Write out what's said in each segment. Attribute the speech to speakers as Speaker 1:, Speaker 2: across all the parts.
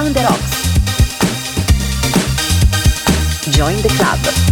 Speaker 1: Around the Rocks. Join the club.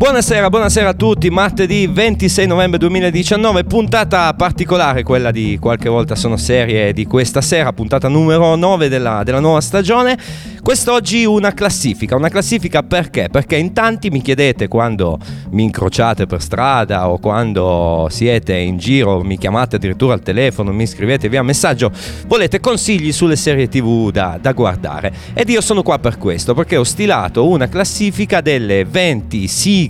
Speaker 2: Buonasera, buonasera a tutti, martedì 26 novembre 2019, puntata particolare, quella di qualche volta sono serie di questa sera, puntata numero 9 della, della nuova stagione. Quest'oggi una classifica, una classifica perché? Perché in tanti mi chiedete quando mi incrociate per strada o quando siete in giro, mi chiamate addirittura al telefono, mi scrivete via messaggio, volete consigli sulle serie tv da, da guardare. Ed io sono qua per questo, perché ho stilato una classifica delle 20 sigle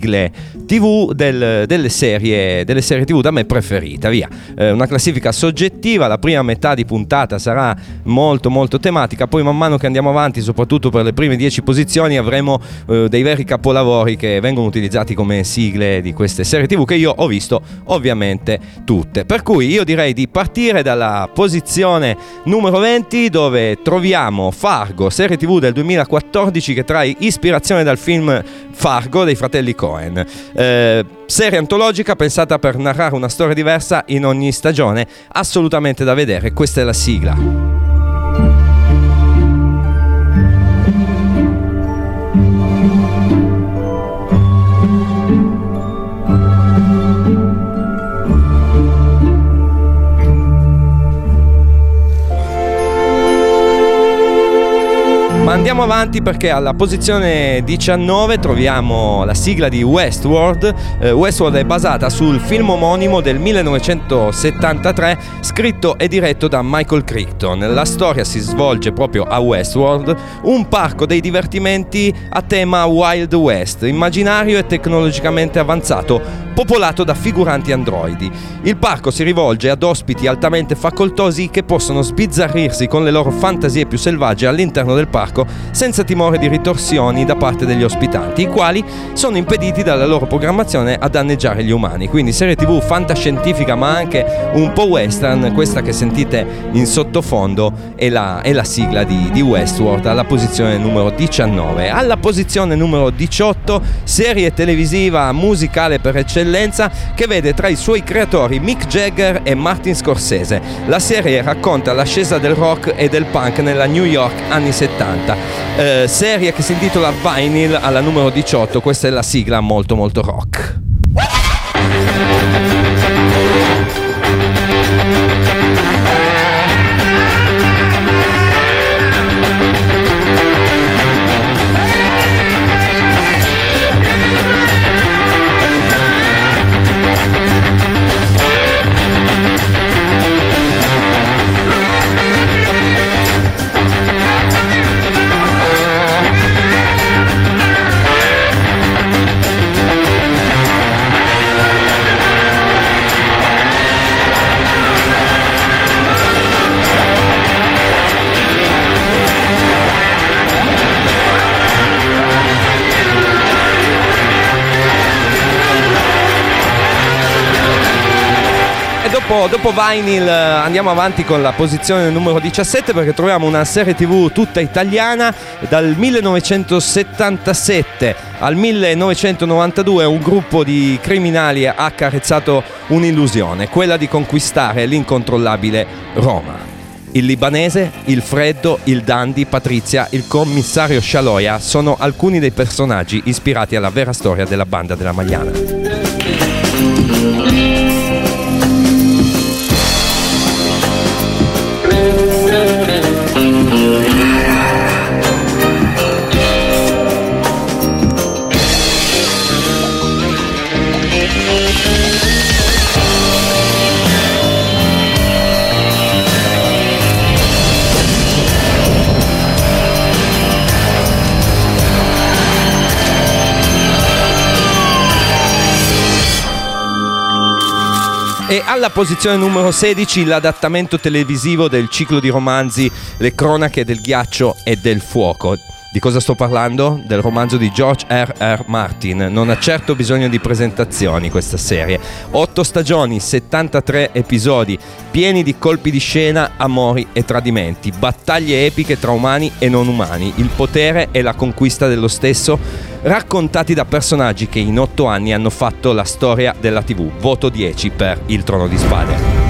Speaker 2: tv del, delle, serie, delle, serie, tv da me preferite, via. Eh, una classifica soggettiva, la prima metà di puntata sarà molto molto tematica, poi man mano che andiamo avanti, soprattutto per le prime 10 posizioni avremo eh, dei veri capolavori che vengono utilizzati come sigle di queste serie tv che io ho visto ovviamente tutte. Per cui io direi di partire dalla posizione numero 20 dove troviamo Fargo, serie tv del 2014 che trae ispirazione dal film Fargo dei fratelli Cohen. Eh, serie antologica pensata per narrare una storia diversa in ogni stagione, assolutamente da vedere, questa è la sigla. Ma andiamo avanti perché alla posizione 19 troviamo la sigla di Westworld. Eh, Westworld è basata sul film omonimo del 1973 scritto e diretto da Michael Crichton. La storia si svolge proprio a Westworld, un parco dei divertimenti a tema Wild West, immaginario e tecnologicamente avanzato, popolato da figuranti androidi. Il parco si rivolge ad ospiti altamente facoltosi che possono sbizzarrirsi con le loro fantasie più selvagge all'interno del parco senza timore di ritorsioni da parte degli ospitanti, i quali sono impediti dalla loro programmazione a danneggiare gli umani. Quindi serie tv fantascientifica ma anche un po' western, questa che sentite in sottofondo è la, è la sigla di, di Westworld alla posizione numero 19. Alla posizione numero 18 serie televisiva musicale per eccellenza che vede tra i suoi creatori Mick Jagger e Martin Scorsese. La serie racconta l'ascesa del rock e del punk nella New York anni 70 puntata. Eh, serie che si intitola Vinyl alla numero 18, questa è la sigla molto molto rock. Dopo, dopo Vinyl eh, andiamo avanti con la posizione numero 17 perché troviamo una serie tv tutta italiana dal 1977 al 1992 un gruppo di criminali ha accarezzato un'illusione, quella di conquistare l'incontrollabile Roma. Il libanese, il freddo, il dandy, Patrizia, il commissario Shaloya sono alcuni dei personaggi ispirati alla vera storia della banda della Magliana. E alla posizione numero 16 l'adattamento televisivo del ciclo di romanzi Le cronache del ghiaccio e del fuoco. Di cosa sto parlando? Del romanzo di George R. R. Martin. Non ha certo bisogno di presentazioni questa serie. 8 stagioni, 73 episodi, pieni di colpi di scena, amori e tradimenti, battaglie epiche tra umani e non umani, il potere e la conquista dello stesso raccontati da personaggi che in otto anni hanno fatto la storia della TV. Voto 10 per Il Trono di Spade.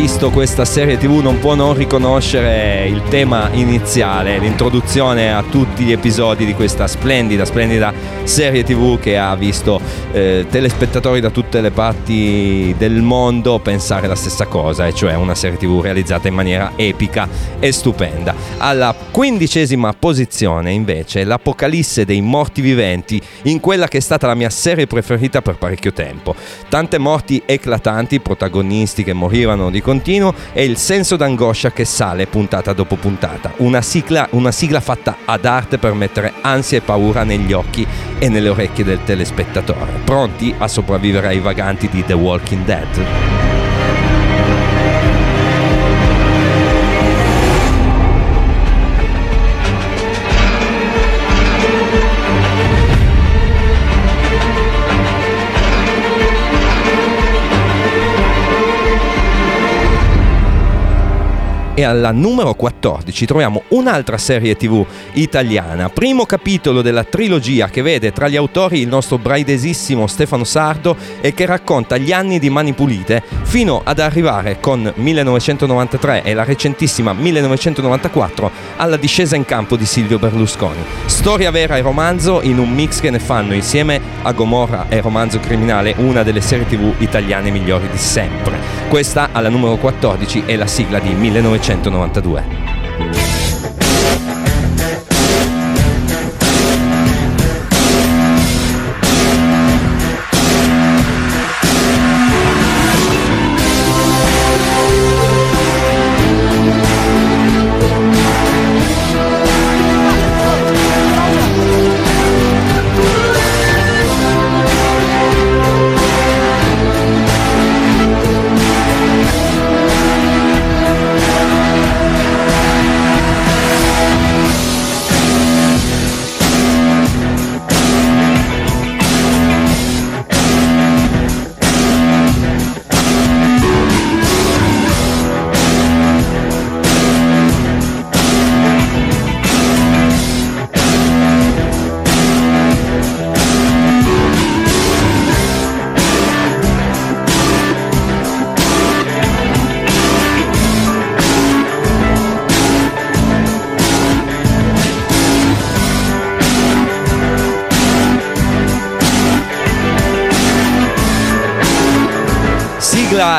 Speaker 2: Visto questa serie tv non può non riconoscere il tema iniziale, l'introduzione a tutti gli episodi di questa splendida, splendida serie tv che ha visto eh, telespettatori da tutte le parti del mondo pensare la stessa cosa, e cioè una serie tv realizzata in maniera epica e stupenda. Alla quindicesima posizione invece l'Apocalisse dei morti viventi in quella che è stata la mia serie preferita per parecchio tempo. Tante morti eclatanti, protagonisti che morivano di continuo e il senso d'angoscia che sale puntata dopo puntata. Una sigla, una sigla fatta ad arte per mettere ansia e paura negli occhi e nelle orecchie del telespettatore, pronti a sopravvivere ai vaganti di The Walking Dead. E alla numero 14 troviamo un'altra serie tv italiana, primo capitolo della trilogia che vede tra gli autori il nostro braidesissimo Stefano Sardo e che racconta gli anni di Mani Pulite fino ad arrivare con 1993 e la recentissima 1994 alla discesa in campo di Silvio Berlusconi. Storia vera e romanzo in un mix che ne fanno insieme a Gomorra e Romanzo Criminale una delle serie tv italiane migliori di sempre. Questa alla numero 14 è la sigla di 1993. 1992.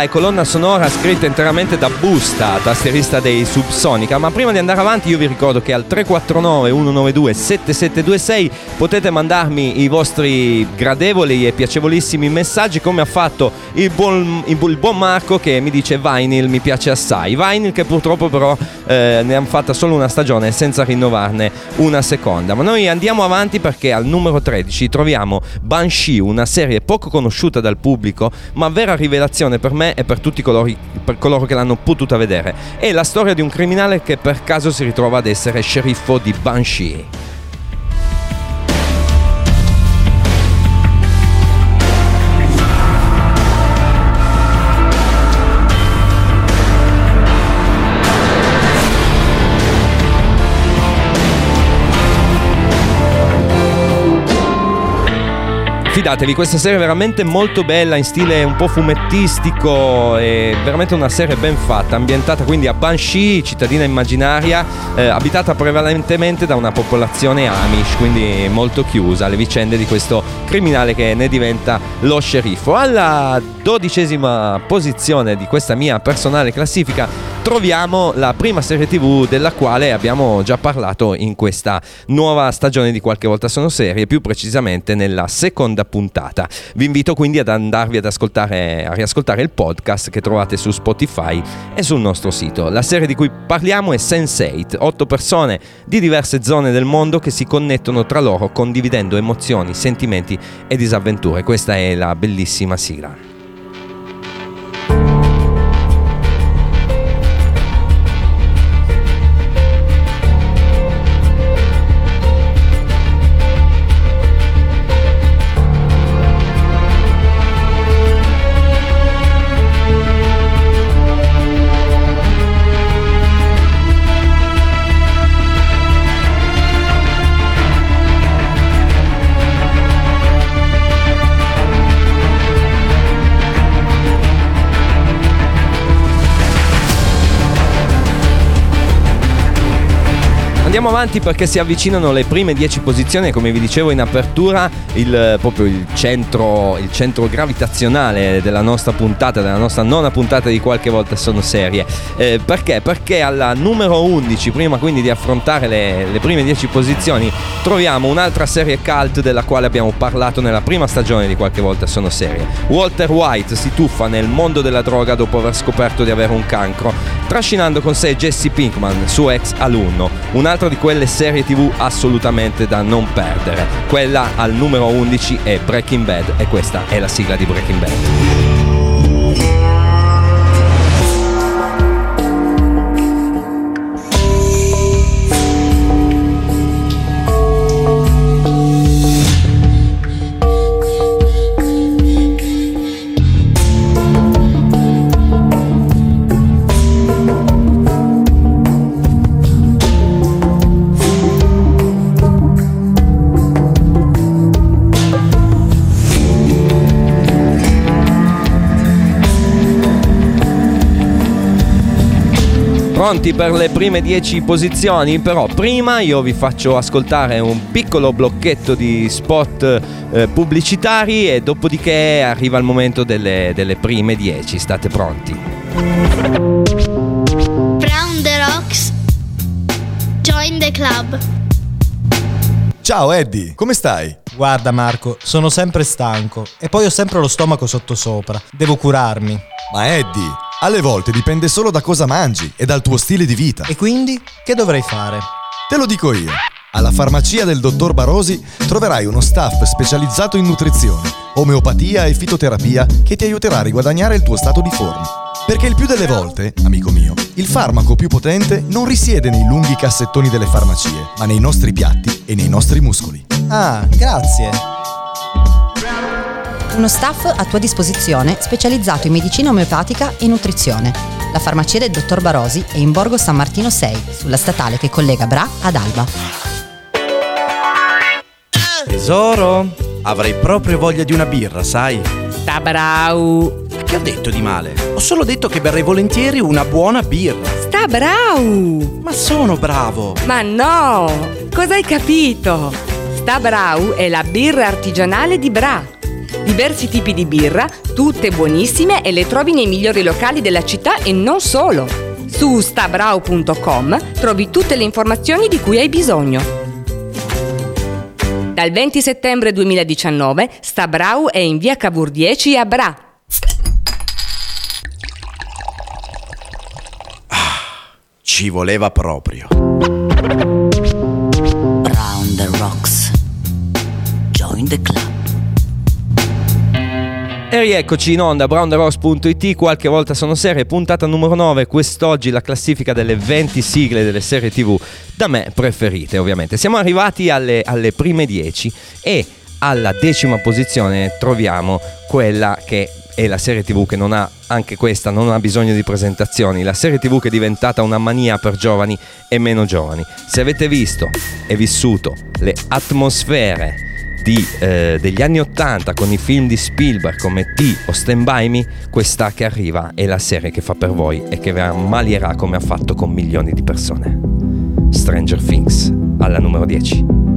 Speaker 2: E colonna sonora scritta interamente da Busta, tastierista dei Subsonica. Ma prima di andare avanti io vi ricordo che al 349 192 7726 potete mandarmi i vostri gradevoli e piacevolissimi messaggi come ha fatto il buon, il buon Marco che mi dice Vinyl mi piace assai. Vinyl che purtroppo però eh, ne hanno fatta solo una stagione senza rinnovarne una seconda. Ma noi andiamo avanti perché al numero 13 troviamo Banshee, una serie poco conosciuta dal pubblico ma vera rivelazione per per e per tutti coloro, per coloro che l'hanno potuta vedere. È la storia di un criminale che per caso si ritrova ad essere sceriffo di Banshee. Fidatevi, questa serie è veramente molto bella, in stile un po' fumettistico, è veramente una serie ben fatta, ambientata quindi a Banshee, cittadina immaginaria, eh, abitata prevalentemente da una popolazione Amish, quindi molto chiusa alle vicende di questo criminale che ne diventa lo sceriffo. Alla dodicesima posizione di questa mia personale classifica troviamo la prima serie tv della quale abbiamo già parlato in questa nuova stagione di qualche volta sono serie, più precisamente nella seconda puntata. Vi invito quindi ad andarvi ad ascoltare, a riascoltare il podcast che trovate su Spotify e sul nostro sito. La serie di cui parliamo è Sense8, otto persone di diverse zone del mondo che si connettono tra loro condividendo emozioni, sentimenti e disavventure. Questa è la bellissima sigla. Andiamo avanti perché si avvicinano le prime 10 posizioni come vi dicevo in apertura il, proprio il centro, il centro gravitazionale della nostra puntata, della nostra nona puntata di qualche volta sono serie. Eh, perché? Perché alla numero 11, prima quindi di affrontare le, le prime 10 posizioni, troviamo un'altra serie cult della quale abbiamo parlato nella prima stagione di qualche volta sono serie. Walter White si tuffa nel mondo della droga dopo aver scoperto di avere un cancro, trascinando con sé Jesse Pinkman, suo ex alunno. Un'altra un'altra di quelle serie tv assolutamente da non perdere. Quella al numero 11 è Breaking Bad e questa è la sigla di Breaking Bad. Pronti per le prime 10 posizioni, però prima io vi faccio ascoltare un piccolo blocchetto di spot eh, pubblicitari e dopodiché arriva il momento delle, delle prime 10, state pronti.
Speaker 3: Brown the Rocks, join the club.
Speaker 4: Ciao Eddie, come stai?
Speaker 5: Guarda Marco, sono sempre stanco e poi ho sempre lo stomaco sottosopra. Devo curarmi.
Speaker 4: Ma Eddie, alle volte dipende solo da cosa mangi e dal tuo stile di vita.
Speaker 5: E quindi che dovrei fare?
Speaker 4: Te lo dico io. Alla farmacia del dottor Barosi troverai uno staff specializzato in nutrizione, omeopatia e fitoterapia che ti aiuterà a riguadagnare il tuo stato di forma. Perché il più delle volte, amico mio, il farmaco più potente non risiede nei lunghi cassettoni delle farmacie, ma nei nostri piatti e nei nostri muscoli.
Speaker 5: Ah, grazie
Speaker 1: uno staff a tua disposizione specializzato in medicina omeopatica e nutrizione. La farmacia del dottor Barosi è in Borgo San Martino 6, sulla statale che collega Bra ad Alba.
Speaker 6: Tesoro, avrei proprio voglia di una birra, sai?
Speaker 7: Sta brau!
Speaker 6: Che ho detto di male? Ho solo detto che berrei volentieri una buona birra.
Speaker 7: Sta brau!
Speaker 6: Ma sono bravo!
Speaker 7: Ma no! Cosa hai capito? Sta brau è la birra artigianale di Bra diversi tipi di birra, tutte buonissime e le trovi nei migliori locali della città e non solo. Su stabrau.com trovi tutte le informazioni di cui hai bisogno. Dal 20 settembre 2019 Stabrau è in via Cavour 10 a Bra.
Speaker 6: Ah, ci voleva proprio.
Speaker 1: Brown the Rocks. Join the club.
Speaker 2: E rieccoci in onda, browntheross.it, qualche volta sono serie, puntata numero 9, quest'oggi la classifica delle 20 sigle delle serie tv da me preferite ovviamente. Siamo arrivati alle, alle prime 10 e alla decima posizione troviamo quella che è la serie tv che non ha, anche questa, non ha bisogno di presentazioni, la serie tv che è diventata una mania per giovani e meno giovani. Se avete visto e vissuto le atmosfere di, eh, degli anni 80 con i film di Spielberg come T o Stand By Me, questa che arriva è la serie che fa per voi e che vi ammalierà come ha fatto con milioni di persone. Stranger Things, alla numero 10.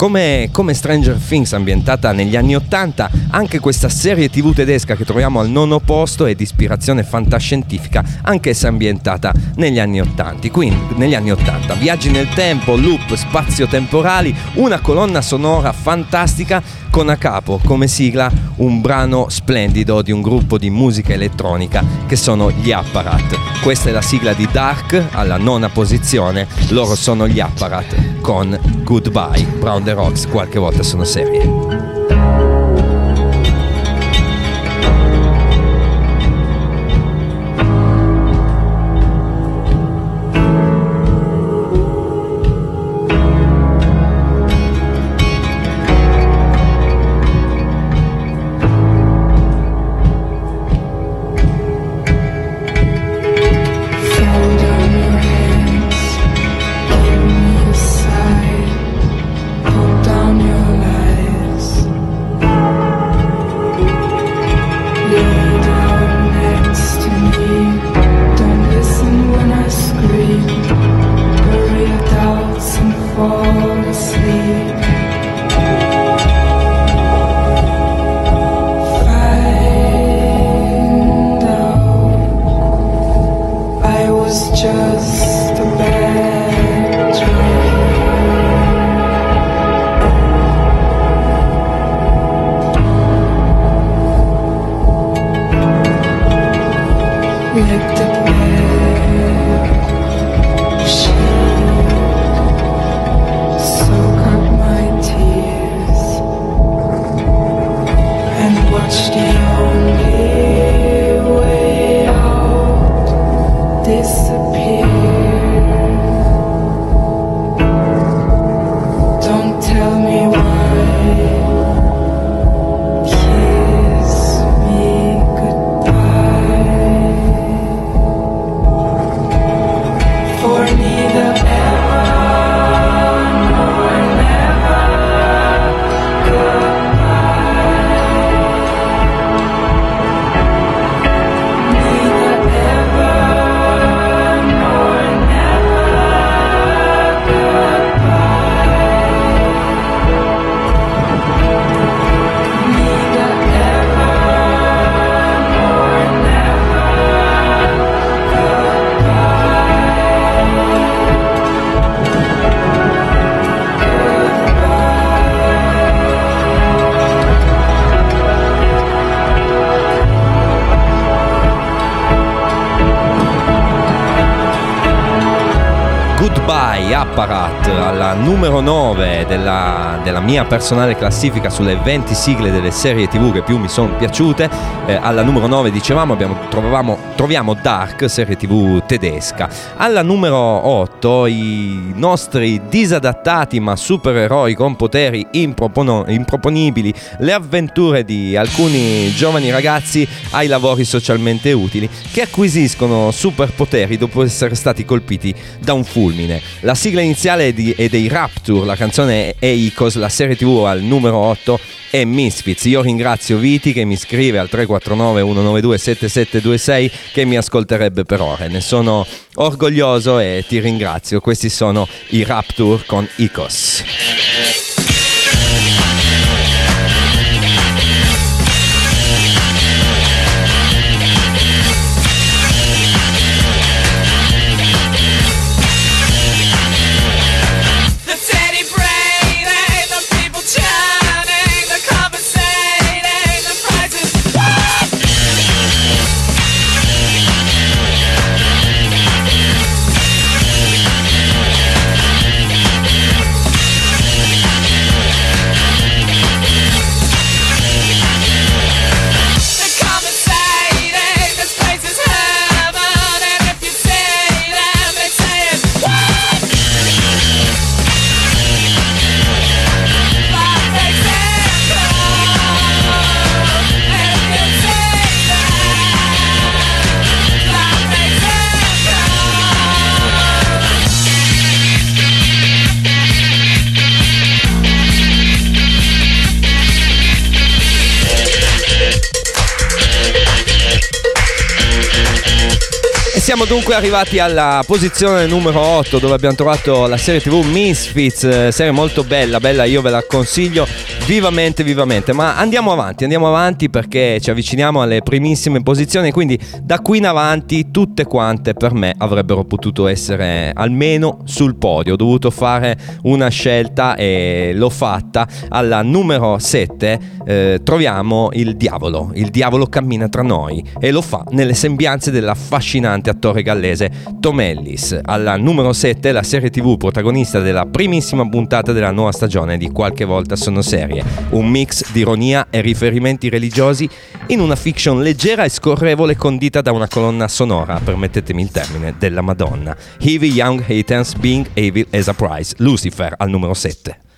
Speaker 2: Come, come, Stranger Things ambientata negli anni 80, anche questa serie tv tedesca che troviamo al nono posto è di ispirazione fantascientifica, anch'essa ambientata negli anni 80. Quindi, negli anni 80, viaggi nel tempo, loop spazio-temporali, una colonna sonora fantastica con a capo come sigla un brano splendido di un gruppo di musica elettronica che sono gli Apparat. Questa è la sigla di Dark alla nona posizione, loro sono gli Apparat con Goodbye. Brown the Rocks qualche volta sono serie.
Speaker 8: Goodbye
Speaker 2: Apparat alla numero 9 della, della mia personale classifica sulle 20 sigle delle serie tv che più mi sono piaciute. Eh, alla numero 9 dicevamo abbiamo, trovavamo, troviamo Dark, serie tv tedesca. Alla numero 8 i nostri disadattati ma supereroi con poteri impropono- improponibili, le avventure di alcuni giovani ragazzi ai lavori socialmente utili che acquisiscono superpoteri dopo essere stati colpiti da un fulmine. La sigla iniziale è, di- è dei Rapture, la canzone è Icos, la serie tv al numero 8 è Misfits. Io ringrazio Viti che mi scrive al 349 192 7726 che mi ascolterebbe per ore. Ne sono orgoglioso e ti ringrazio. Questi sono i Rapture con Icos. Siamo dunque arrivati alla posizione numero 8 dove abbiamo trovato la serie TV Misfits, eh, serie molto bella, bella, io ve la consiglio vivamente, vivamente. Ma andiamo avanti, andiamo avanti perché ci avviciniamo alle primissime posizioni, quindi da qui in avanti tutte quante per me avrebbero potuto essere almeno sul podio. Ho dovuto fare una scelta e l'ho fatta. Alla numero 7 eh, troviamo il diavolo, il diavolo cammina tra noi e lo fa nelle sembianze dell'affascinante attore gallese Tom Ellis. Alla numero 7 la serie tv protagonista della primissima puntata della nuova stagione di Qualche volta sono serie, un mix di ironia e riferimenti religiosi in una fiction leggera e scorrevole condita da una colonna sonora, permettetemi il termine, della Madonna. Heavy Young Hatans Being Evil as a Prize, Lucifer al numero 7.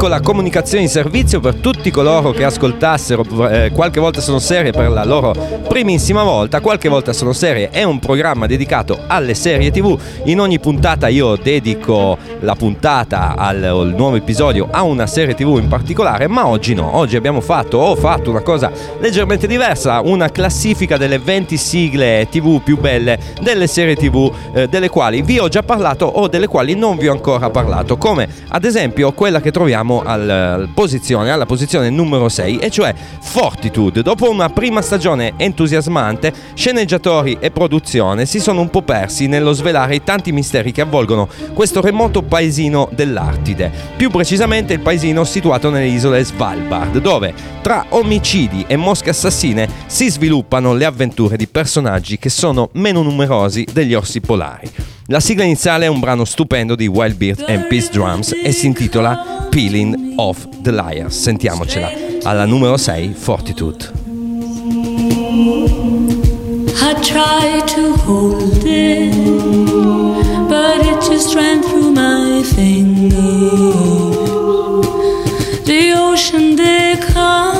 Speaker 2: Piccola comunicazione in servizio per tutti coloro che ascoltassero eh, qualche volta sono serie per la loro primissima volta. Qualche volta sono serie è un programma dedicato alle serie TV. In ogni puntata io dedico la puntata al, al nuovo episodio a una serie TV in particolare, ma oggi no. Oggi abbiamo fatto, ho fatto una cosa leggermente diversa, una classifica delle 20 sigle TV più belle delle serie TV eh, delle quali vi ho già parlato o delle quali non vi ho ancora parlato, come ad esempio quella che troviamo al, al posizione, alla posizione numero 6, e cioè Fortitude. Dopo una prima stagione entusiasmante, sceneggiatori e produzione si sono un po' persi nello svelare i tanti misteri che avvolgono questo remoto paesino dell'Artide, più precisamente il paesino situato nelle isole Svalbard, dove tra omicidi e mosche assassine si sviluppano le avventure di personaggi che sono meno numerosi degli orsi polari. La sigla iniziale è un brano stupendo di Wild Beard and Peace Drums e si intitola Peeling of the Liars. Sentiamocela alla numero 6, Fortitude.
Speaker 8: I tried to hold it, but it just ran through my fingers. The ocean they come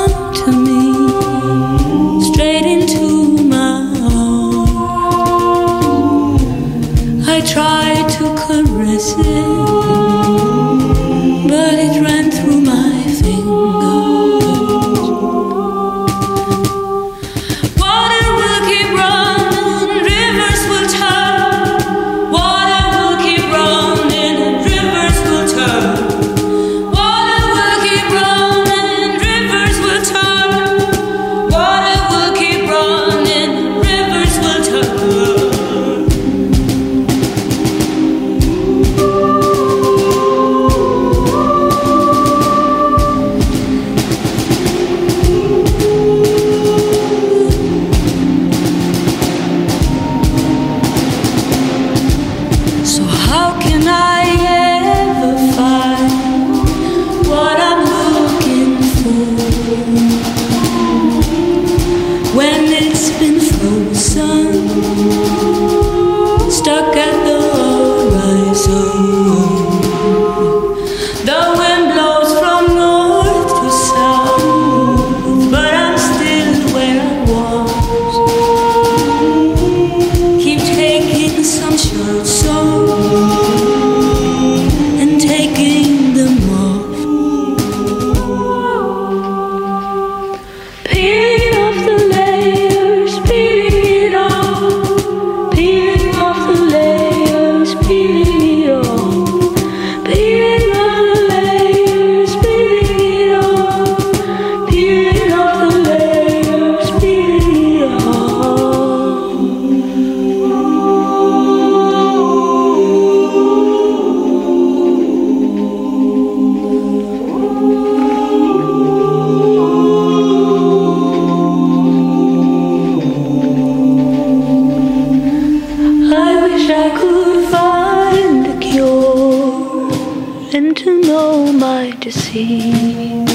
Speaker 8: and to know my disease.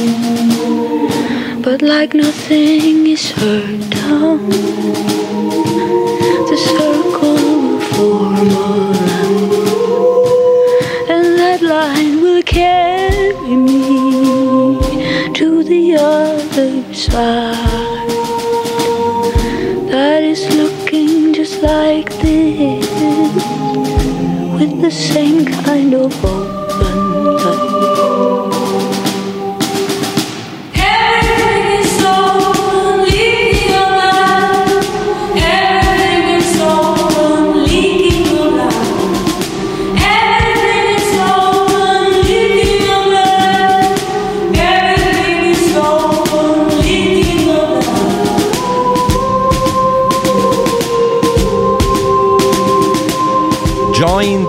Speaker 8: But like nothing is hurt down, the circle will form a line, and that line will carry me to the other side. That is looking just like this with the same kind of open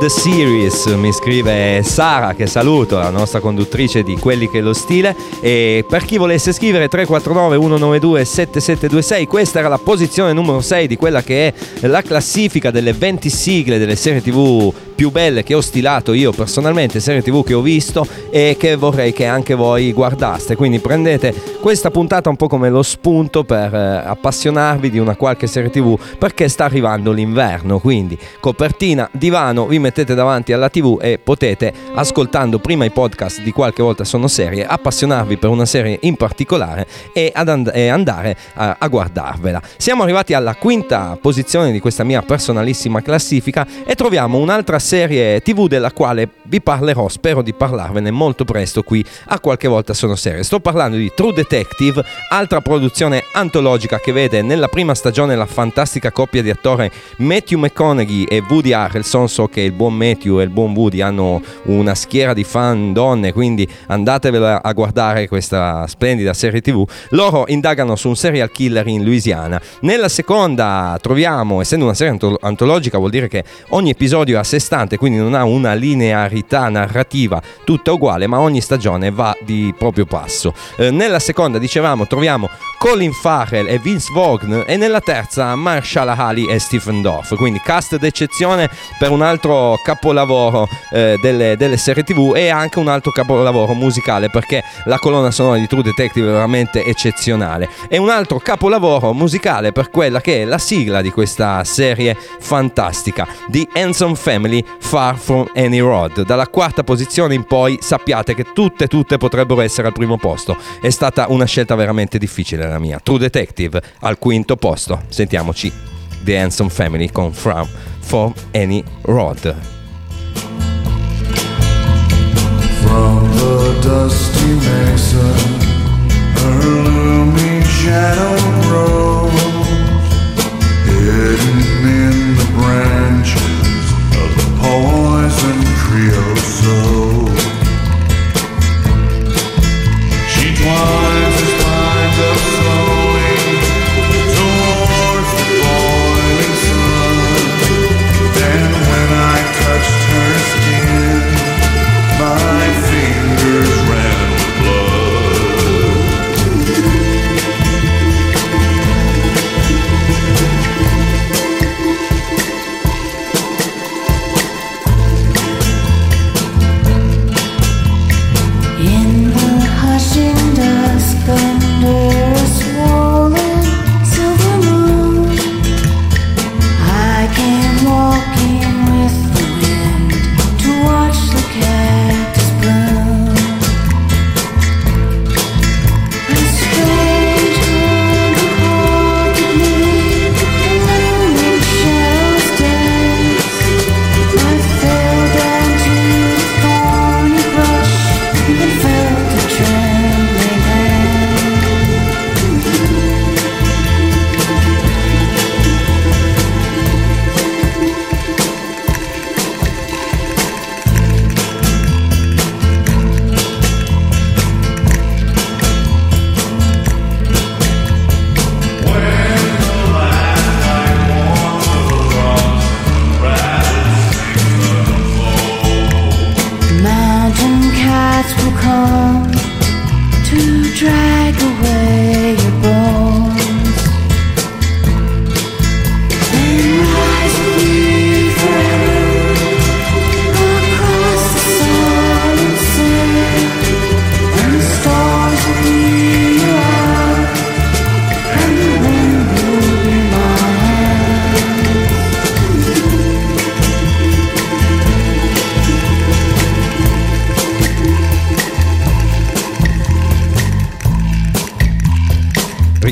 Speaker 2: the series, mi scrive Sara, che saluto, la nostra conduttrice di Quelli che è lo stile. E per chi volesse scrivere 349 192 7726, questa era la posizione numero 6 di quella che è la classifica delle 20 sigle delle serie TV più belle che ho stilato io personalmente, serie TV che ho visto e che vorrei che anche voi guardaste. Quindi prendete questa puntata un po' come lo spunto per eh, appassionarvi di una qualche serie TV perché sta arrivando l'inverno, quindi copertina, divano, vi mettete davanti alla TV e potete ascoltando prima i podcast di qualche volta sono serie, appassionarvi per una serie in particolare e, and- e andare a-, a guardarvela. Siamo arrivati alla quinta posizione di questa mia personalissima classifica e troviamo un'altra serie TV della quale vi parlerò, spero di parlarvene molto presto qui a qualche volta sono serie. Sto parlando di True Detective, altra produzione antologica che vede nella prima stagione la fantastica coppia di attori Matthew McConaughey e Woody Harrelson. So che il buon Matthew e il buon Woody hanno una schiera di fan donne, quindi andatevela a guardare questa splendida serie TV. Loro indagano su un serial killer in Louisiana. Nella seconda troviamo, essendo una serie anto- antologica, vuol dire che ogni episodio è a sé stante, quindi non ha una linearità narrativa tutta uguale, ma ogni stagione va di proprio passo. Eh, nella seconda, dicevamo, troviamo Colin Farrell e Vince Vaughn e nella terza Marshall Ali e Stephen Dorff, quindi cast d'eccezione per un altro capolavoro eh, delle, delle serie tv e anche un altro capolavoro musicale perché la colonna sonora di True Detective è veramente eccezionale. E un altro capolavoro musicale per quella che è la sigla di questa serie fantastica, The Handsome Family Far From Any Road. Dalla quarta posizione in poi sappiate che tutte, tutte potrebbero essere al primo posto. È stata una scelta veramente difficile la mia. True Detective al quinto posto. Sentiamoci The Handsome Family con From For Any Road.
Speaker 9: From the dusty mesa, her looming shadow grows, hidden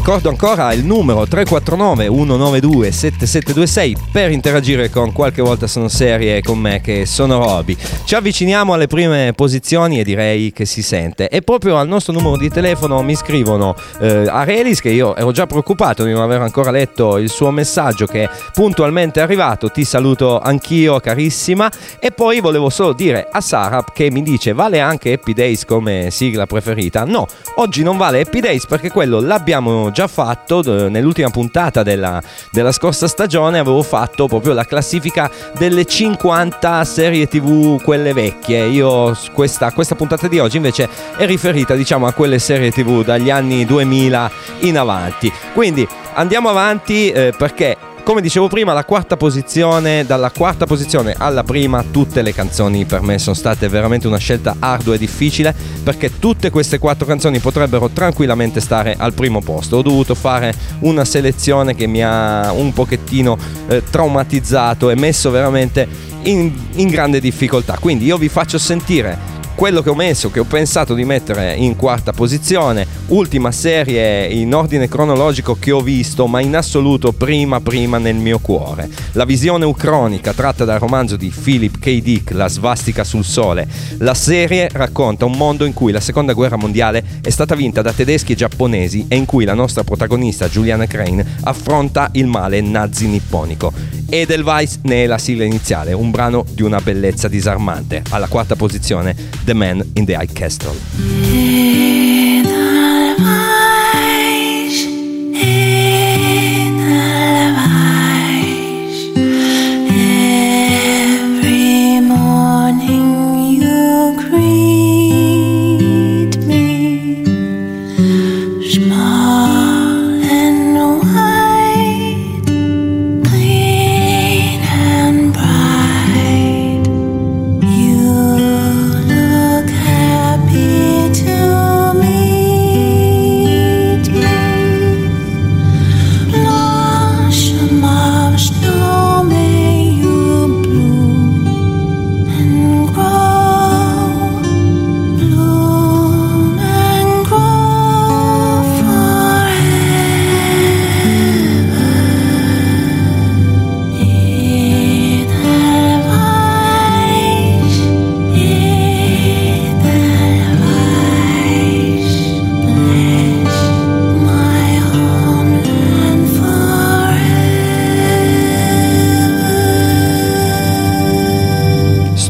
Speaker 2: Ricordo ancora il numero 349 192 7726 per interagire con qualche volta sono serie con me che sono Roby. Ci avviciniamo alle prime posizioni e direi che si sente. E proprio al nostro numero di telefono mi scrivono eh, Arelis che io ero già preoccupato di non aver ancora letto il suo messaggio che puntualmente è arrivato. Ti saluto anch'io carissima e poi volevo solo dire a Sara che mi dice vale anche Happy Days come sigla preferita. No, oggi non vale Happy Days perché quello l'abbiamo già fatto nell'ultima puntata della, della scorsa stagione. Avevo fatto proprio la classifica delle 50 serie tv, quelle vecchie. Io questa, questa puntata di oggi invece è riferita diciamo a quelle serie tv dagli anni 2000 in avanti. Quindi andiamo avanti eh, perché come dicevo prima, la quarta posizione, dalla quarta posizione alla prima, tutte le canzoni per me sono state veramente una scelta ardua e difficile perché tutte queste quattro canzoni potrebbero tranquillamente stare al primo posto. Ho dovuto fare una selezione che mi ha un pochettino eh, traumatizzato e messo veramente in, in grande difficoltà. Quindi io vi faccio sentire quello che ho messo, che ho pensato di mettere in quarta posizione, ultima serie in ordine cronologico che ho visto, ma in assoluto prima prima nel mio cuore. La visione ucronica tratta dal romanzo di Philip K. Dick, La svastica sul sole. La serie racconta un mondo in cui la seconda guerra mondiale è stata vinta da tedeschi e giapponesi e in cui la nostra protagonista Juliana Crane affronta il male nazi nipponico. Edelweiss ne è la sigla iniziale, un brano di una bellezza disarmante. Alla quarta posizione, The Man in the High Castle.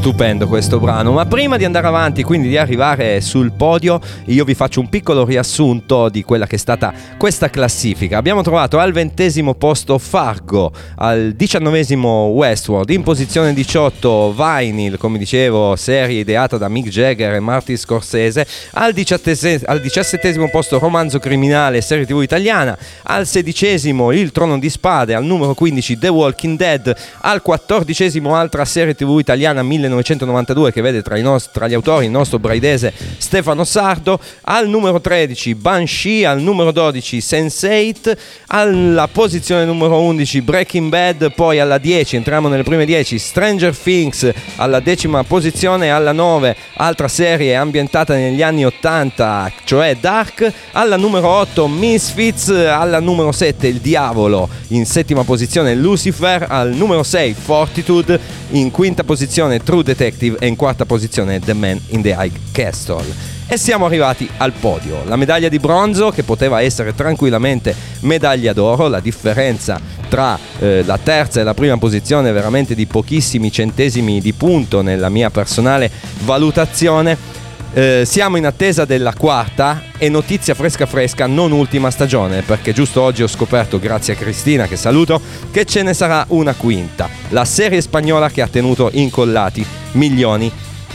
Speaker 2: Stupendo questo brano, ma prima di andare avanti, quindi di arrivare sul podio, io vi faccio un piccolo riassunto di quella che è stata questa classifica. Abbiamo trovato al ventesimo posto Fargo, al diciannovesimo Westworld, in posizione 18 Vinyl, come dicevo, serie ideata da Mick Jagger e Martin Scorsese, al, diciattese- al diciassettesimo posto Romanzo Criminale, serie tv italiana, al sedicesimo Il Trono di Spade, al numero 15 The Walking Dead, al quattordicesimo altra serie tv italiana 1992 che vede tra, i nos- tra gli autori il nostro braidese Stefano Sardo, al numero 13 Banshee, al numero 12 Sense8, alla posizione numero 11 Breaking Bad, poi alla 10, entriamo nelle prime 10, Stranger Things, alla decima posizione, alla 9 altra serie ambientata negli anni 80, cioè Dark, alla numero 8 Misfits, alla numero 7 Il Diavolo, in settima posizione Lucifer, al numero 6 Fortitude, in quinta posizione True Detective e in quarta posizione The Man in the High Castle. E siamo arrivati al podio. La medaglia di bronzo, che poteva essere tranquillamente medaglia d'oro, la differenza tra eh, la terza e la prima posizione è veramente di pochissimi centesimi di punto nella mia personale valutazione. Eh, siamo in attesa della quarta e notizia fresca fresca, non ultima stagione, perché giusto oggi ho scoperto, grazie a Cristina che saluto, che ce ne sarà una quinta. La serie spagnola che ha tenuto incollati milioni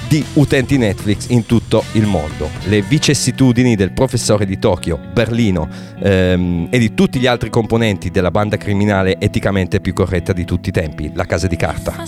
Speaker 2: di utenti Netflix in tutto il mondo. Le vicissitudini del professore di Tokyo, Berlino ehm, e di tutti gli altri componenti della banda criminale eticamente più corretta di tutti i tempi, la casa di carta.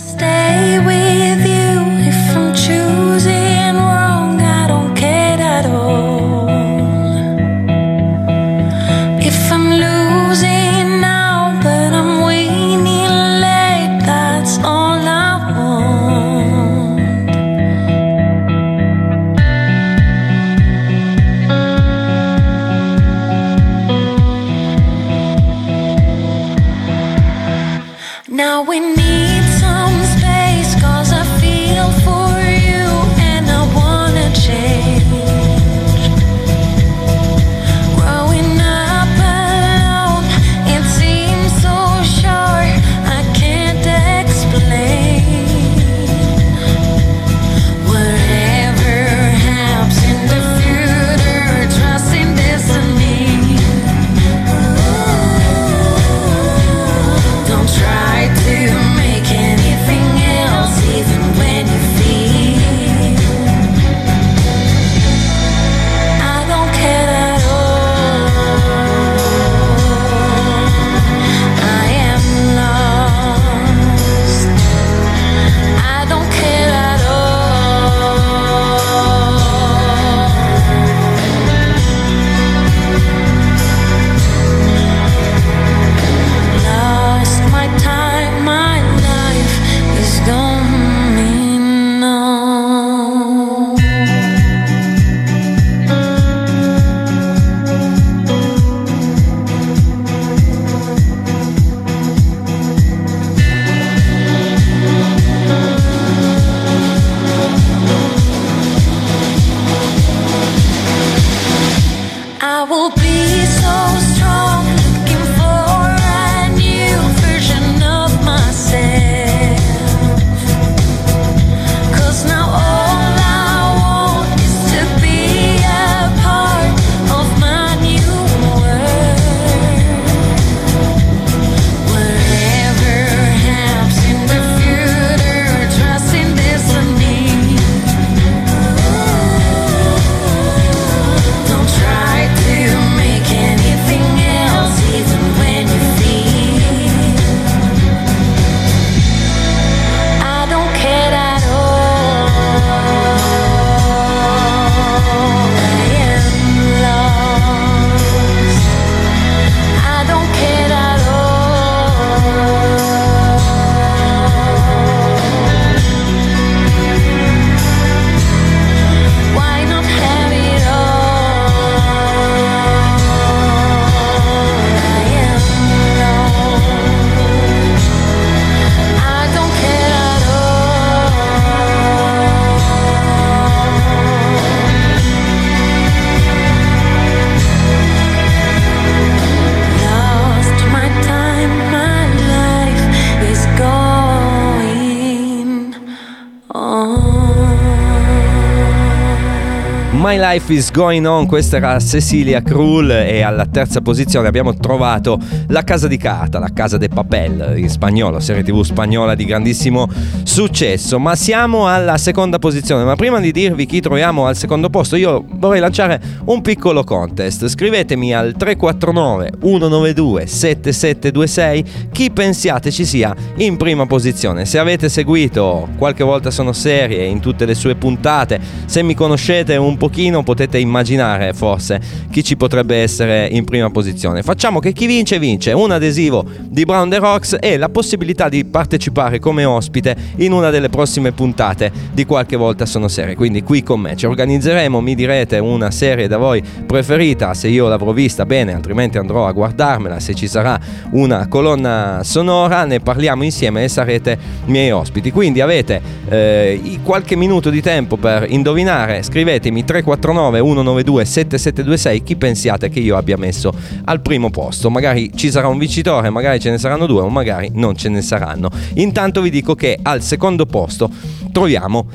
Speaker 2: My Life is Going On, questa era Cecilia Krull e alla terza posizione abbiamo trovato La Casa di Carta, La Casa de Papel in spagnolo, serie tv spagnola di grandissimo successo, ma siamo alla seconda posizione, ma prima di dirvi chi troviamo al secondo posto io vorrei lanciare un piccolo contest, scrivetemi al 349 192 7726 chi pensiate ci sia in prima posizione, se avete seguito qualche volta sono serie in tutte le sue puntate, se mi conoscete un pochino potete immaginare forse chi ci potrebbe essere in prima posizione. Facciamo che chi vince vince un adesivo di Brown the Rocks e la possibilità di partecipare come ospite in una delle prossime puntate di qualche volta sono serie. Quindi qui con me ci organizzeremo, mi direte una serie da voi preferita, se io l'avrò vista bene, altrimenti andrò a guardarmela, se ci sarà una colonna sonora ne parliamo insieme e sarete miei ospiti. Quindi avete eh, qualche minuto di tempo per indovinare, scrivetemi 349 192 7726 chi pensiate che io abbia messo al primo posto. Magari ci sarà un vincitore, magari ce ne saranno due o magari non ce ne saranno. Intanto vi dico che al secondo posto troviamo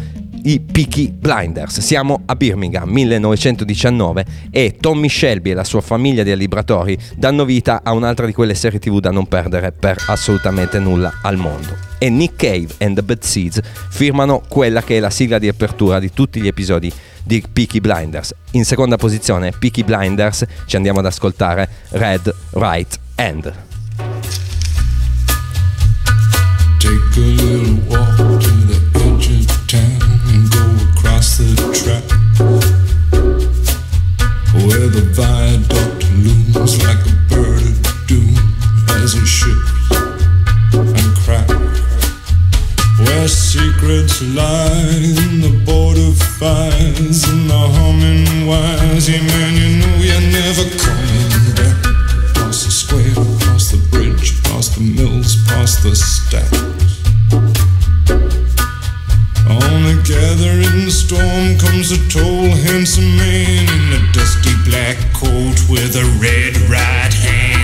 Speaker 2: i Peaky Blinders. Siamo a Birmingham 1919 e Tommy Shelby e la sua famiglia di libratori danno vita a un'altra di quelle serie tv da non perdere per assolutamente nulla al mondo. E Nick Cave and the Bad Seeds firmano quella che è la sigla di apertura di tutti gli episodi di Peaky Blinders. In seconda posizione Peaky Blinders ci andiamo ad ascoltare Red Right Hand.
Speaker 9: Take a little walk to the edge of town and go across the track where the viaduct looms like a lie in the border fires and the humming wires. Yeah, man, you know you're never coming back. Across the square, across the bridge, past the mills, past the stacks. On a gathering storm comes a tall, handsome man in a dusty black coat with a red right hand.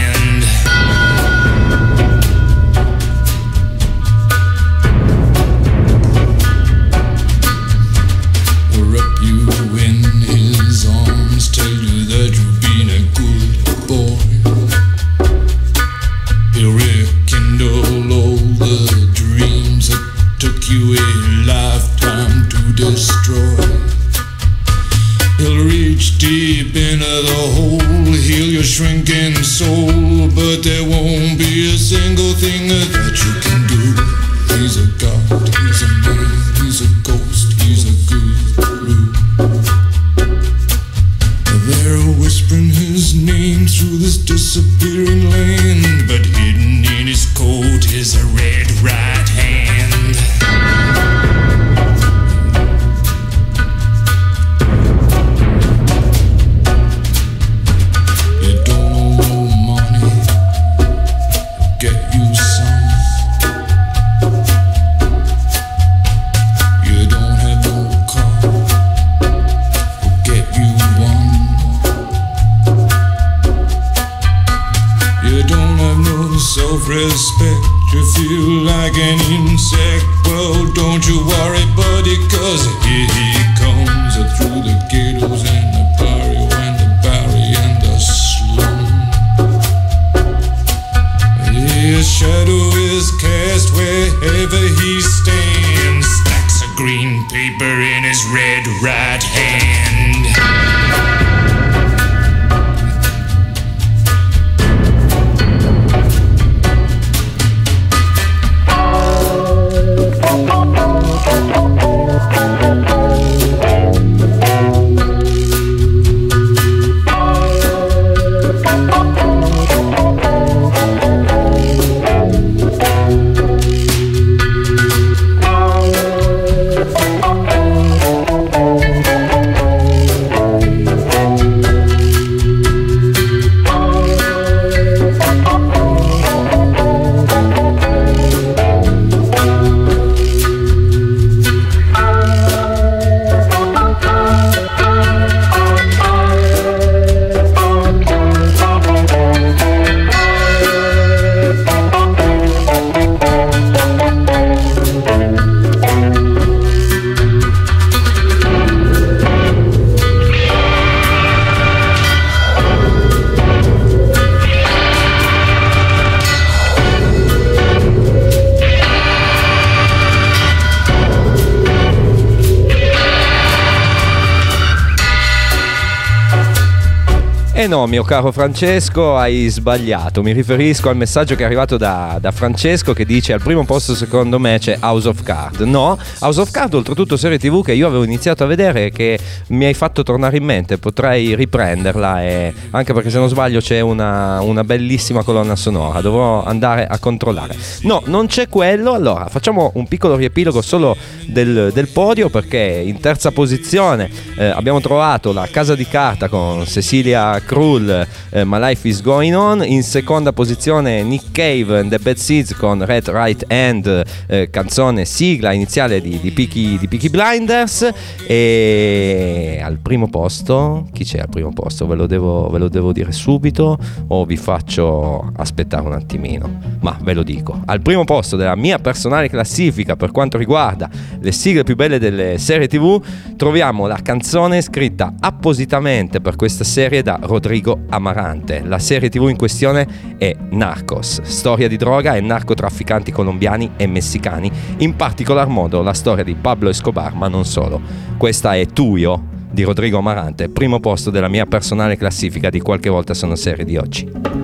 Speaker 2: Eh no, mio caro Francesco, hai sbagliato. Mi riferisco al messaggio che è arrivato da, da Francesco che dice al primo posto secondo me c'è House of Card. No, House of Card oltretutto serie tv che io avevo iniziato a vedere e che mi hai fatto tornare in mente. Potrei riprenderla e anche perché se non sbaglio c'è una, una bellissima colonna sonora. Dovrò andare a controllare. No, non c'è quello. Allora, facciamo un piccolo riepilogo solo del, del podio perché in terza posizione eh, abbiamo trovato la Casa di Carta con Cecilia Krull, eh, My Life is Going On. In seconda posizione Nick Cave and the Bad Seeds con Red Right Hand, eh, canzone sigla iniziale di, di, Peaky, di Peaky Blinders. E al primo posto, chi c'è al primo posto? Ve lo devo, ve lo devo dire subito o vi faccio aspettare un attimino? Ma ve lo dico. Al primo posto della mia personale classifica per quanto riguarda le sigle più belle delle serie tv troviamo la canzone scritta appositamente per questa serie da Rodrigo Amarante. La serie tv in questione è Narcos, storia di droga e narcotrafficanti colombiani e messicani, in particolar modo la storia di Pablo Escobar, ma non solo. Questa è Tuyo di Rodrigo Amarante, primo posto della mia personale classifica di qualche volta sono serie di oggi.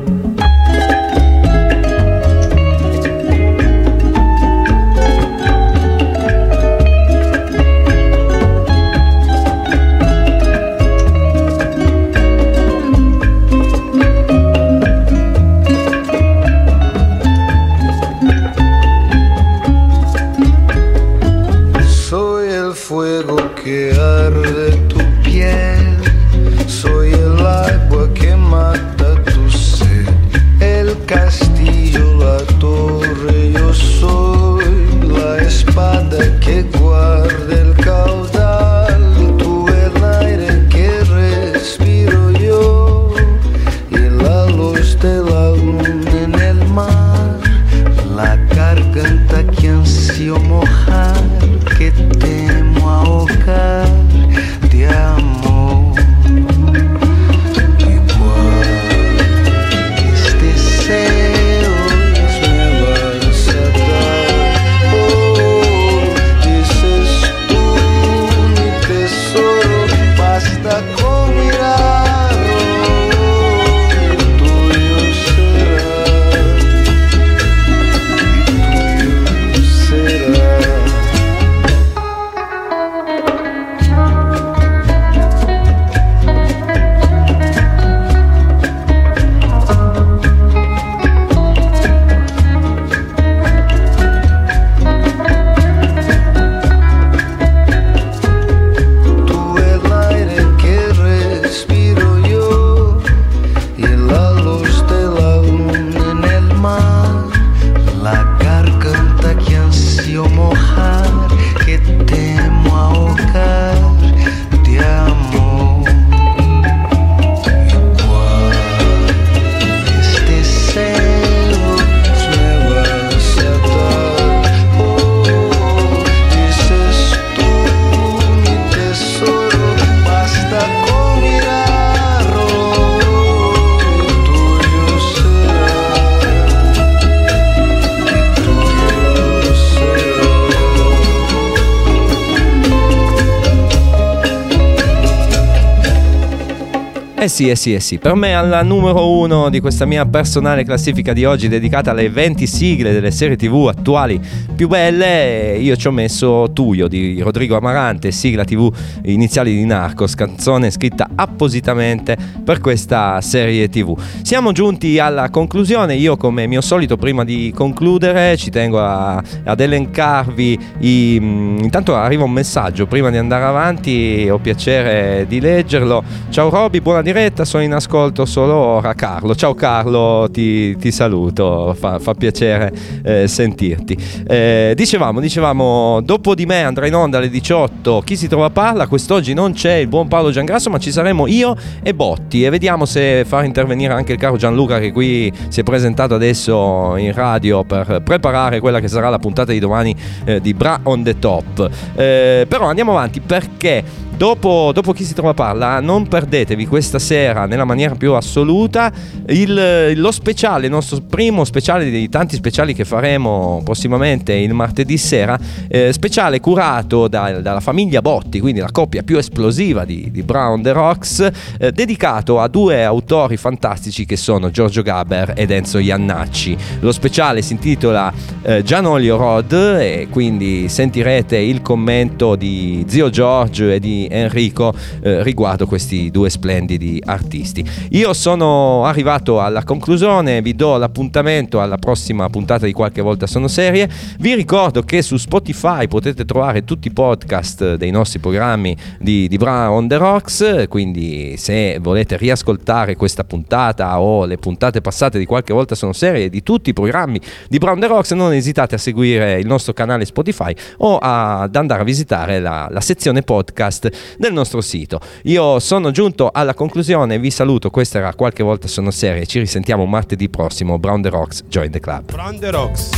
Speaker 2: Sì, eh sì, eh sì. Per me alla numero uno di questa mia personale classifica di oggi dedicata alle 20 sigle delle serie tv attuali più belle, io ci ho messo Tuyo di Rodrigo Amarante, sigla tv iniziali di Narcos, canzone scritta appositamente per questa serie tv. Siamo giunti alla conclusione, io come mio solito prima di concludere ci tengo a- ad elencarvi i... Intanto arriva un messaggio prima di andare avanti, ho piacere di leggerlo. Ciao Roby, buona diretta, sono in ascolto solo ora. Carlo, ciao Carlo, ti, ti saluto, fa, fa piacere eh, sentirti. Eh, dicevamo, dicevamo, dopo di me andrà in onda alle 18 Chi si trova a parla, quest'oggi non c'è il buon Paolo Giangrasso ma ci saremo io e Botti e vediamo se far intervenire anche il caro Gianluca che qui si è presentato adesso in radio per preparare quella che sarà la puntata di domani eh, di Bra on the Top. Eh, però andiamo avanti perché Dopo, dopo chi si trova parla, non perdetevi questa sera nella maniera più assoluta il- lo speciale, il nostro primo speciale dei tanti speciali che faremo prossimamente il martedì sera, eh, speciale curato da- dalla famiglia Botti, quindi la coppia più esplosiva di, di Brown The Rocks, eh, dedicato a due autori fantastici che sono Giorgio Gaber ed Enzo Iannacci. Lo speciale si intitola eh, Gianolio Rod e quindi sentirete il commento di zio Giorgio e di Enrico eh, riguardo questi due splendidi artisti. Io sono arrivato alla conclusione, vi do l'appuntamento alla prossima puntata di qualche volta sono serie. Vi ricordo che su Spotify potete trovare tutti i podcast dei nostri programmi di, di Bra on the Rocks, quindi se volete riascoltare questa puntata o le puntate passate di qualche volta sono serie di tutti i programmi di Brown the Rocks, non esitate a seguire il nostro canale Spotify o ad andare a visitare la, la sezione podcast del nostro sito. Io sono giunto alla conclusione, vi saluto, questa era qualche volta sono serie, ci risentiamo martedì prossimo, Brown the Rocks, join the club.
Speaker 10: Brown the Rocks.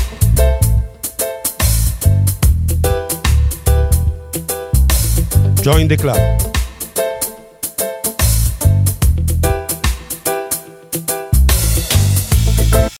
Speaker 10: Join the club.